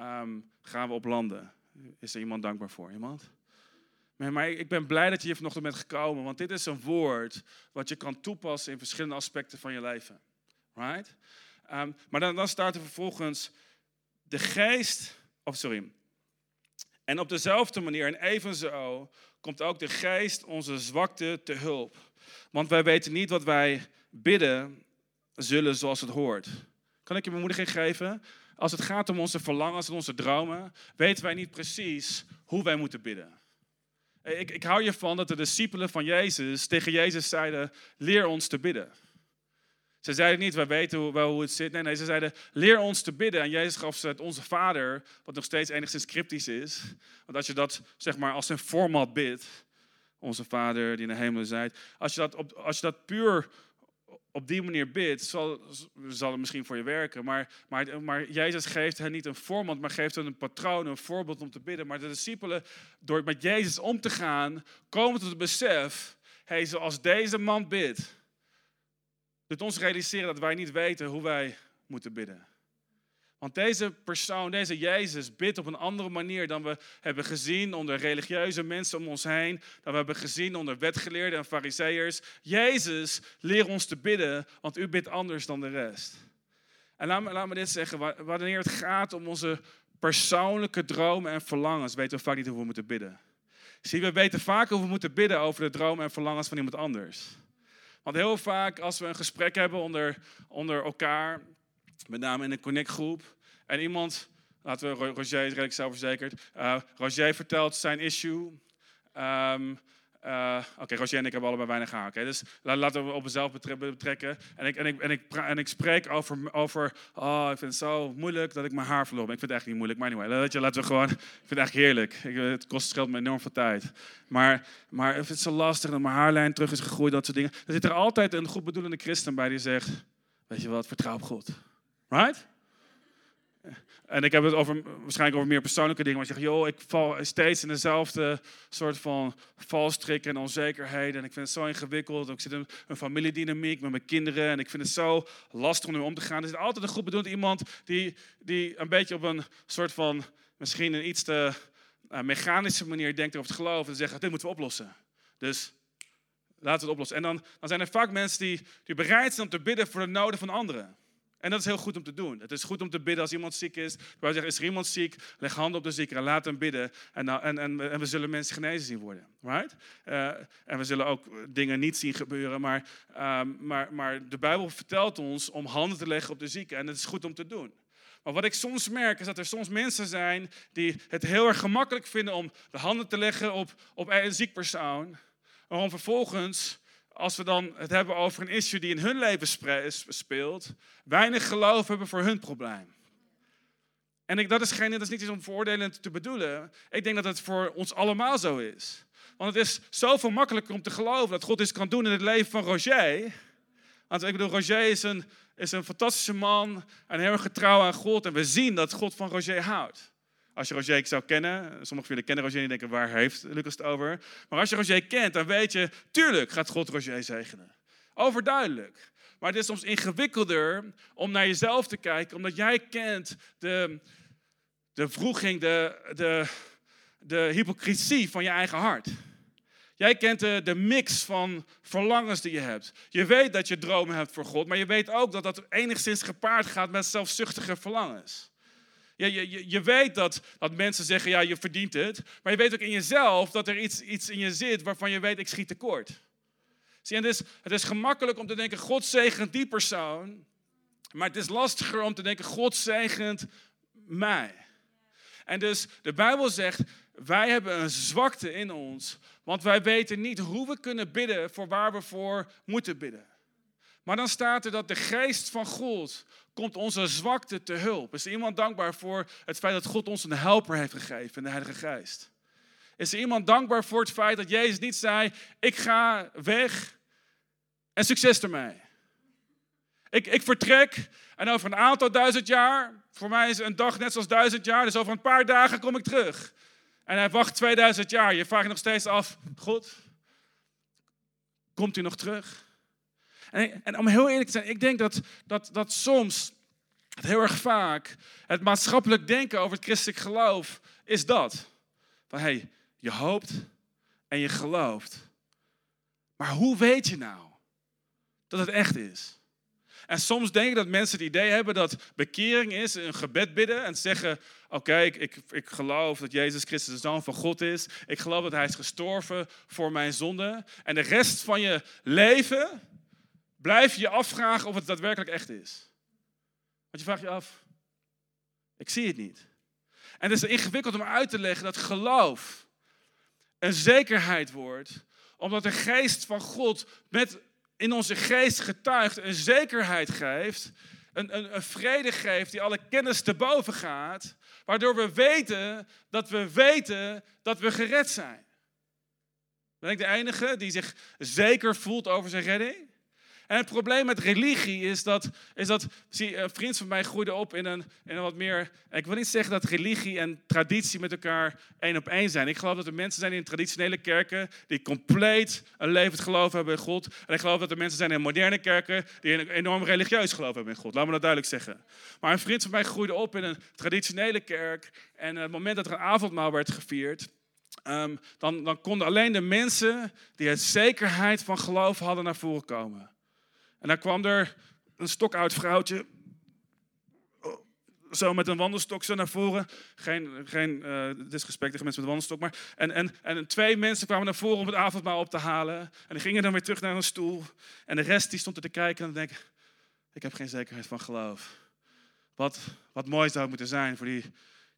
um, gaan we op landen. Is er iemand dankbaar voor? Iemand? Maar ik ben blij dat je hier vanochtend bent gekomen, want dit is een woord wat je kan toepassen in verschillende aspecten van je leven. Right? Um, maar dan, dan staat er vervolgens de geest, of sorry. En op dezelfde manier en evenzo komt ook de geest onze zwakte te hulp. Want wij weten niet wat wij bidden zullen zoals het hoort. Kan ik je bemoediging geven? Als het gaat om onze verlangens en onze dromen, weten wij niet precies hoe wij moeten bidden. Ik, ik hou je van dat de discipelen van Jezus tegen Jezus zeiden: leer ons te bidden. Ze zeiden niet, wij weten wel hoe het zit. Nee, nee, ze zeiden, leer ons te bidden. En Jezus gaf ze het onze Vader, wat nog steeds enigszins cryptisch is. Want als je dat zeg maar als een format bidt, onze Vader die in de hemel zijt. Als je dat, als je dat puur op die manier bidt, zal, zal het misschien voor je werken. Maar, maar, maar Jezus geeft hen niet een format, maar geeft hen een patroon, een voorbeeld om te bidden. Maar de discipelen, door met Jezus om te gaan, komen tot het besef, hey, zoals deze man bidt doet ons realiseren dat wij niet weten hoe wij moeten bidden. Want deze persoon, deze Jezus, bidt op een andere manier dan we hebben gezien onder religieuze mensen om ons heen, dan we hebben gezien onder wetgeleerden en fariseërs. Jezus, leer ons te bidden, want u bidt anders dan de rest. En laat me, laat me dit zeggen, wanneer het gaat om onze persoonlijke dromen en verlangens, weten we vaak niet hoe we moeten bidden. Zie, we weten vaak hoe we moeten bidden over de dromen en verlangens van iemand anders. Want heel vaak als we een gesprek hebben onder, onder elkaar, met name in een connectgroep, en iemand, laten we Roger is redelijk zelfverzekerd, uh, Roger vertelt zijn issue. Um, uh, Oké, Roger en ik hebben allebei weinig haar. Okay? Dus laten we op mezelf betrekken. En ik, en ik, en ik, en ik spreek over, over, oh, ik vind het zo moeilijk dat ik mijn haar verloor. Ik vind het echt niet moeilijk, maar anyway, laten we gewoon, ik vind het echt heerlijk. Het kost scheelt me enorm veel tijd. Maar, maar ik vind het zo lastig dat mijn haarlijn terug is gegroeid, dat soort dingen. Er zit er altijd een goed bedoelende christen bij die zegt, weet je wat, vertrouw op God. Right? En ik heb het over, waarschijnlijk over meer persoonlijke dingen. Maar je zegt, joh, ik val steeds in dezelfde soort van valstrikken en onzekerheden. En ik vind het zo ingewikkeld. Ik zit in een familiedynamiek met mijn kinderen. En ik vind het zo lastig om ermee om te gaan. Er is altijd een goed bedoeld iemand die, die een beetje op een soort van, misschien een iets te uh, mechanische manier denkt over het geloof. En zegt, dit moeten we oplossen. Dus laten we het oplossen. En dan, dan zijn er vaak mensen die, die bereid zijn om te bidden voor de noden van anderen. En dat is heel goed om te doen. Het is goed om te bidden als iemand ziek is. Zeggen, is er iemand ziek? Leg handen op de zieke en laat hem bidden. En, en, en, en we zullen mensen genezen zien worden. Right? Uh, en we zullen ook dingen niet zien gebeuren. Maar, uh, maar, maar de Bijbel vertelt ons om handen te leggen op de zieke. En het is goed om te doen. Maar wat ik soms merk is dat er soms mensen zijn die het heel erg gemakkelijk vinden om de handen te leggen op, op een ziek persoon. Maar om vervolgens als we dan het hebben over een issue die in hun leven speelt, weinig geloof hebben voor hun probleem. En ik, dat, is geen, dat is niet iets om veroordelend te bedoelen. Ik denk dat het voor ons allemaal zo is. Want het is zoveel makkelijker om te geloven dat God iets kan doen in het leven van Roger. Want ik bedoel, Roger is een, is een fantastische man en heel erg getrouw aan God. En we zien dat God van Roger houdt. Als je Roger zou kennen, sommigen van jullie kennen Roger en denken, waar heeft Lucas het over? Maar als je Roger kent, dan weet je, tuurlijk gaat God Roger zegenen. Overduidelijk. Maar het is soms ingewikkelder om naar jezelf te kijken, omdat jij kent de, de vroeging, de, de, de hypocrisie van je eigen hart. Jij kent de, de mix van verlangens die je hebt. Je weet dat je dromen hebt voor God, maar je weet ook dat dat enigszins gepaard gaat met zelfzuchtige verlangens. Je, je, je weet dat, dat mensen zeggen, ja, je verdient het. Maar je weet ook in jezelf dat er iets, iets in je zit waarvan je weet, ik schiet tekort. Zie, en het is, het is gemakkelijk om te denken, God zegent die persoon. Maar het is lastiger om te denken, God zegent mij. En dus de Bijbel zegt, wij hebben een zwakte in ons. Want wij weten niet hoe we kunnen bidden voor waar we voor moeten bidden. Maar dan staat er dat de geest van God komt onze zwakte te hulp. Is er iemand dankbaar voor het feit dat God ons een helper heeft gegeven de Heilige Geest? Is er iemand dankbaar voor het feit dat Jezus niet zei: Ik ga weg en succes ermee? Ik, ik vertrek en over een aantal duizend jaar, voor mij is een dag net zoals duizend jaar, dus over een paar dagen kom ik terug. En hij wacht 2000 jaar. Je vraagt nog steeds af: God, komt u nog terug? En, en, om heel eerlijk te zijn, ik denk dat, dat, dat soms, heel erg vaak, het maatschappelijk denken over het christelijk geloof is dat. Van hé, hey, je hoopt en je gelooft. Maar hoe weet je nou dat het echt is? En soms denk ik dat mensen het idee hebben dat bekering is, een gebed bidden en zeggen: Oké, ik, ik, ik geloof dat Jezus Christus de Zoon van God is. Ik geloof dat Hij is gestorven voor mijn zonde. En de rest van je leven blijf je afvragen of het daadwerkelijk echt is. Want je vraagt je af, ik zie het niet. En het is ingewikkeld om uit te leggen dat geloof een zekerheid wordt, omdat de geest van God met in onze geest getuigt, een zekerheid geeft, een, een, een vrede geeft die alle kennis te boven gaat, waardoor we weten dat we weten dat we gered zijn. Ben ik de enige die zich zeker voelt over zijn redding? En het probleem met religie is dat, is dat zie, een vriend van mij groeide op in een, in een wat meer, ik wil niet zeggen dat religie en traditie met elkaar één op één zijn. Ik geloof dat er mensen zijn in traditionele kerken die compleet een levend geloof hebben in God. En ik geloof dat er mensen zijn in moderne kerken die een enorm religieus geloof hebben in God. Laat me dat duidelijk zeggen. Maar een vriend van mij groeide op in een traditionele kerk en op het moment dat er een avondmaal werd gevierd, um, dan, dan konden alleen de mensen die het zekerheid van geloof hadden naar voren komen. En dan kwam er een stokoud vrouwtje, zo met een wandelstok zo naar voren. Geen, geen uh, disrespect tegen mensen met een wandelstok. Maar, en, en, en twee mensen kwamen naar voren om het avondmaal op te halen. En die gingen dan weer terug naar een stoel. En de rest die stond er te kijken en denken, ik heb geen zekerheid van geloof. Wat, wat mooi zou het moeten zijn voor die,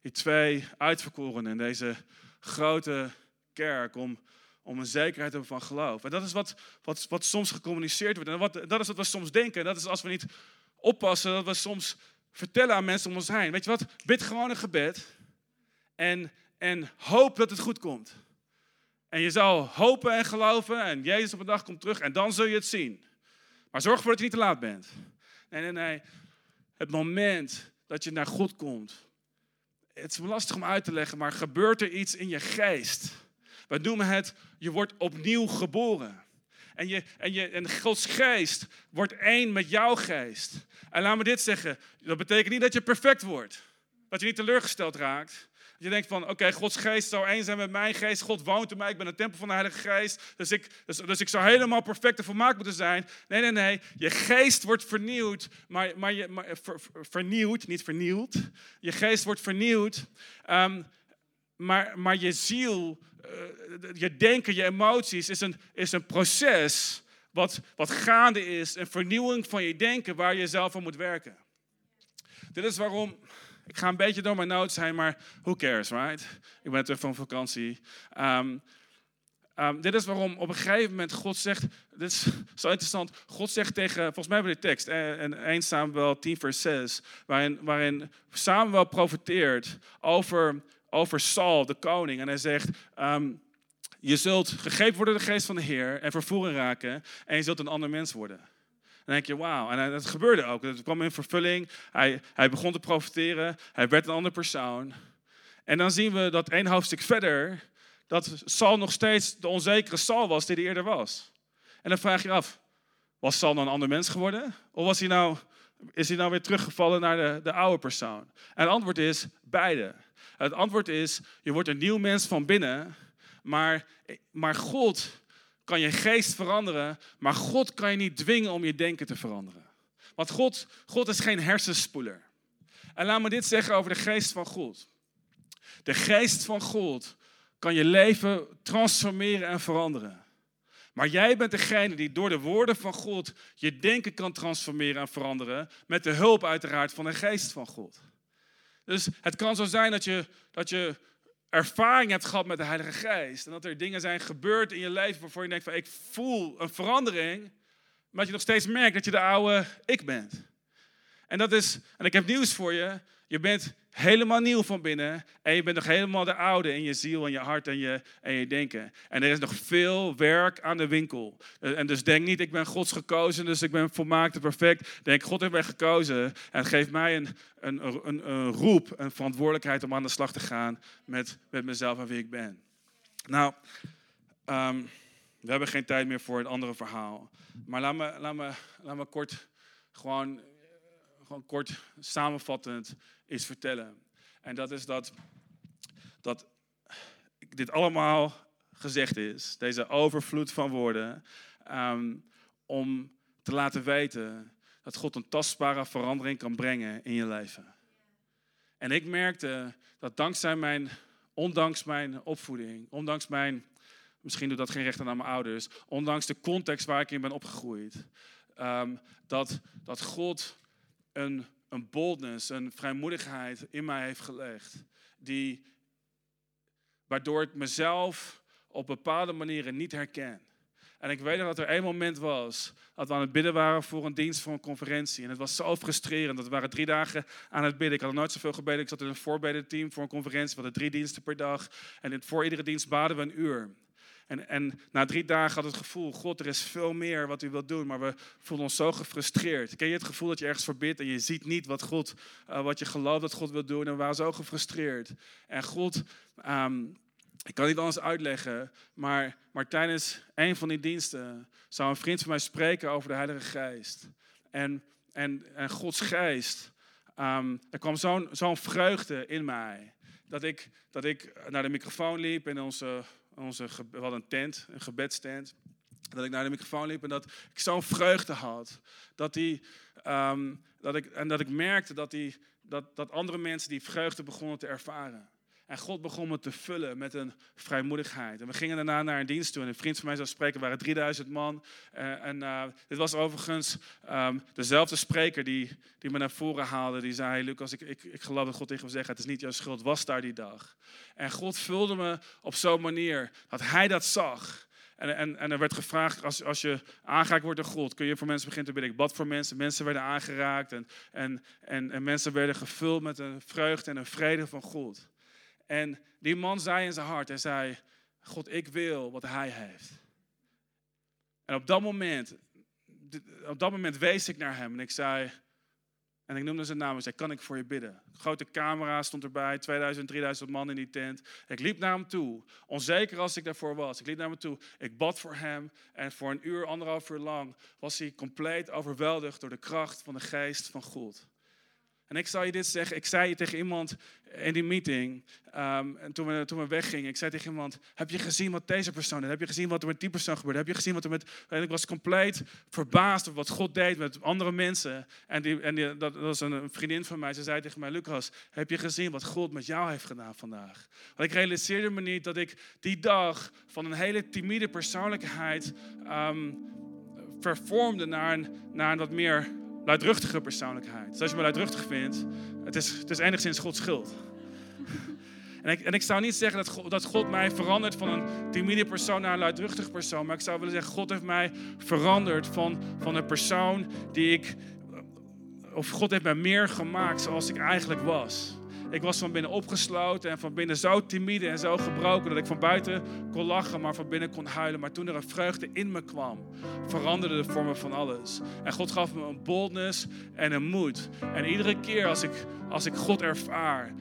die twee uitverkorenen in deze grote kerk om om een zekerheid te hebben van geloof. En dat is wat, wat, wat soms gecommuniceerd wordt. En wat, dat is wat we soms denken. En dat is als we niet oppassen, dat we soms vertellen aan mensen om ons heen. Weet je wat? Bid gewoon een gebed. En, en hoop dat het goed komt. En je zal hopen en geloven. En Jezus op een dag komt terug. En dan zul je het zien. Maar zorg ervoor dat je niet te laat bent. Nee, nee, nee. Het moment dat je naar God komt. Het is lastig om uit te leggen, maar gebeurt er iets in je geest we noemen het, je wordt opnieuw geboren. En, je, en, je, en Gods geest wordt één met jouw geest. En laat me dit zeggen, dat betekent niet dat je perfect wordt. Dat je niet teleurgesteld raakt. Je denkt van, oké, Gods geest zou één zijn met mijn geest. God woont in mij, ik ben een tempel van de Heilige Geest. Dus ik, dus, dus ik zou helemaal perfect en volmaakt moeten zijn. Nee, nee, nee. Je geest wordt vernieuwd, maar, maar, je, vernieuwd, niet vernieuwd. Je geest wordt vernieuwd, ehm, maar, maar je ziel, uh, je denken, je emoties is een, is een proces wat, wat gaande is. Een vernieuwing van je denken waar je zelf aan moet werken. Dit is waarom ik ga een beetje door mijn notes heen, maar who cares, right? Ik ben terug van vakantie. Um, um, dit is waarom op een gegeven moment God zegt, dit is zo interessant, God zegt tegen, volgens mij hebben we de tekst, en eh, 1 Samuel 10 vers 6, waarin, waarin Samuel profeteert over, over Saul, de koning. En hij zegt, um, je zult gegrepen worden door de geest van de Heer en vervoeren raken en je zult een ander mens worden. Dan denk je, wauw. En dat gebeurde ook. Het kwam in vervulling. Hij, hij begon te profiteren. Hij werd een andere persoon. En dan zien we dat één hoofdstuk verder, dat Saul nog steeds de onzekere Saul was die hij eerder was. En dan vraag je af, was Saul nou een ander mens geworden? Of was hij nou, is hij nou weer teruggevallen naar de, de oude persoon? En het antwoord is beide. Het antwoord is, je wordt een nieuw mens van binnen, maar, maar God kan je geest veranderen, maar God kan je niet dwingen om je denken te veranderen. Want God, God is geen hersenspoeler. En laat me dit zeggen over de geest van God. De geest van God kan je leven transformeren en veranderen. Maar jij bent degene die door de woorden van God je denken kan transformeren en veranderen. Met de hulp uiteraard van de geest van God. Dus het kan zo zijn dat je, dat je ervaring hebt gehad met de Heilige Geest. En dat er dingen zijn gebeurd in je leven waarvoor je denkt van ik voel een verandering. Maar dat je nog steeds merkt dat je de oude ik bent. En dat is, en ik heb nieuws voor je. Je bent helemaal nieuw van binnen. En je bent nog helemaal de oude in je ziel en je hart en je, en je denken. En er is nog veel werk aan de winkel. En dus denk niet, ik ben Gods gekozen, dus ik ben volmaakt en perfect. Denk, God heeft mij gekozen en geeft mij een, een, een, een roep, een verantwoordelijkheid om aan de slag te gaan met, met mezelf en wie ik ben. Nou, ehm, we hebben geen tijd meer voor het andere verhaal. Maar laat me, laat me, laat me kort gewoon gewoon kort samenvattend is vertellen. En dat is dat, dat dit allemaal gezegd is, deze overvloed van woorden, ehm, om te laten weten dat God een tastbare verandering kan brengen in je leven. En ik merkte dat dankzij mijn, ondanks mijn opvoeding, ondanks mijn, misschien doet dat geen recht aan mijn ouders, ondanks de context waar ik in ben opgegroeid, um, dat, dat God een, een boldness, een vrijmoedigheid in mij heeft gelegd. Die, waardoor ik mezelf op bepaalde manieren niet herken. En ik weet dat er één moment was dat we aan het bidden waren voor een dienst, voor een conferentie. En het was zo frustrerend. Dat we waren drie dagen aan het bidden. Ik had nooit zoveel gebeden. Ik zat in een voorbedenteam voor een conferentie. We hadden drie diensten per dag. En voor iedere dienst baden we een uur. En, en na drie dagen had het gevoel, God, er is veel meer wat u wilt doen, maar we voelen ons zo gefrustreerd. Ken je het gevoel dat je ergens verbidt en je ziet niet wat, God, uh, wat je gelooft dat God wil doen en we waren zo gefrustreerd. En God, um, ik kan niet anders uitleggen, maar, maar tijdens een van die diensten zou een vriend van mij spreken over de Heilige Geest. En, en, en Gods Geest, um, er kwam zo'n zo'n vreugde in mij. Dat ik, dat ik naar de microfoon liep in onze onze, we hadden een tent, een gebedstent. Dat ik naar de microfoon liep en dat ik zo'n vreugde had. Dat die, um, dat ik, en dat ik merkte dat, die, dat, dat andere mensen die vreugde begonnen te ervaren. En God begon me te vullen met een vrijmoedigheid. En we gingen daarna naar een dienst toe. En een vriend van mij zou spreken, waren 3000 man. Uh, en uh, dit was overigens um, dezelfde spreker die, die me naar voren haalde. Die zei, Lucas, ik, ik, ik geloof dat God tegen me zegt, het is niet jouw schuld, was daar die dag. En God vulde me op zo'n manier dat hij dat zag. En, en, en, er werd gevraagd, als, als je aangeraakt wordt door God, kun je voor mensen beginnen te bidden. Ik bad voor mensen, mensen werden aangeraakt en, en, en mensen werden gevuld met een vreugde en een vrede van God. En die man zei in zijn hart, hij zei, God, ik wil wat hij heeft. En op dat moment, op dat moment wees ik naar hem en ik zei, en ik noemde zijn naam en zei, kan ik voor je bidden? grote camera stond erbij, 2000, 3000 man in die tent. Ik liep naar hem toe, onzeker als ik daarvoor was. Ik liep naar hem toe, ik bad voor hem en voor een uur, anderhalf uur lang was hij compleet overweldigd door de kracht van de geest van God. En ik zal je dit zeggen, ik zei tegen iemand in die meeting, um, en toen we, toen we weggingen, ik zei tegen iemand, heb je gezien wat deze persoon deed? Heb je gezien wat er met die persoon gebeurde? Heb je gezien wat er met... En ik was compleet verbaasd over wat God deed met andere mensen. En, die, en die, dat, was een vriendin van mij, ze zei tegen mij, Lucas, heb je gezien wat God met jou heeft gedaan vandaag? Want ik realiseerde me niet dat ik die dag van een hele timide persoonlijkheid um, vervormde naar naar een wat meer luidruchtige persoonlijkheid. Dus als je me luidruchtig vindt, het is, het is enigszins Gods schuld. En ik, en ik zou niet zeggen dat God, dat God mij verandert van een timide persoon naar een luidruchtig persoon. Maar ik zou willen zeggen, God heeft mij veranderd van, van een persoon die ik... Of God heeft mij meer gemaakt zoals ik eigenlijk was. Ik was van binnen opgesloten en van binnen zo timide en zo gebroken dat ik van buiten kon lachen, maar van binnen kon huilen. Maar toen er een vreugde in me kwam, veranderde de vormen van alles. En God gaf me een boldness en een moed. En iedere keer als ik, als ik God ervaar,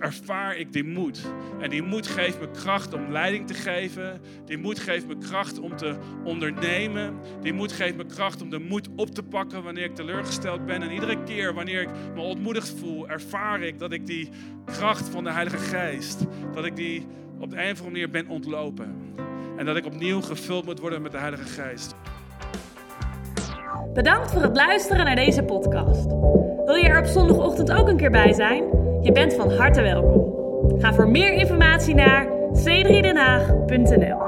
ervaar ik die moed. En die moed geeft me kracht om leiding te geven. Die moed geeft me kracht om te ondernemen. Die moed geeft me kracht om de moed op te pakken wanneer ik teleurgesteld ben. En iedere keer wanneer ik me ontmoedigd voel, ervaar ik dat ik die kracht van de Heilige Geest, dat ik die op de een of andere manier ben ontlopen. En dat ik opnieuw gevuld moet worden met de Heilige Geest. Bedankt voor het luisteren naar deze podcast. Wil je er op zondagochtend ook een keer bij zijn? Je bent van harte welkom. Ga voor meer informatie naar c3denhaag.nl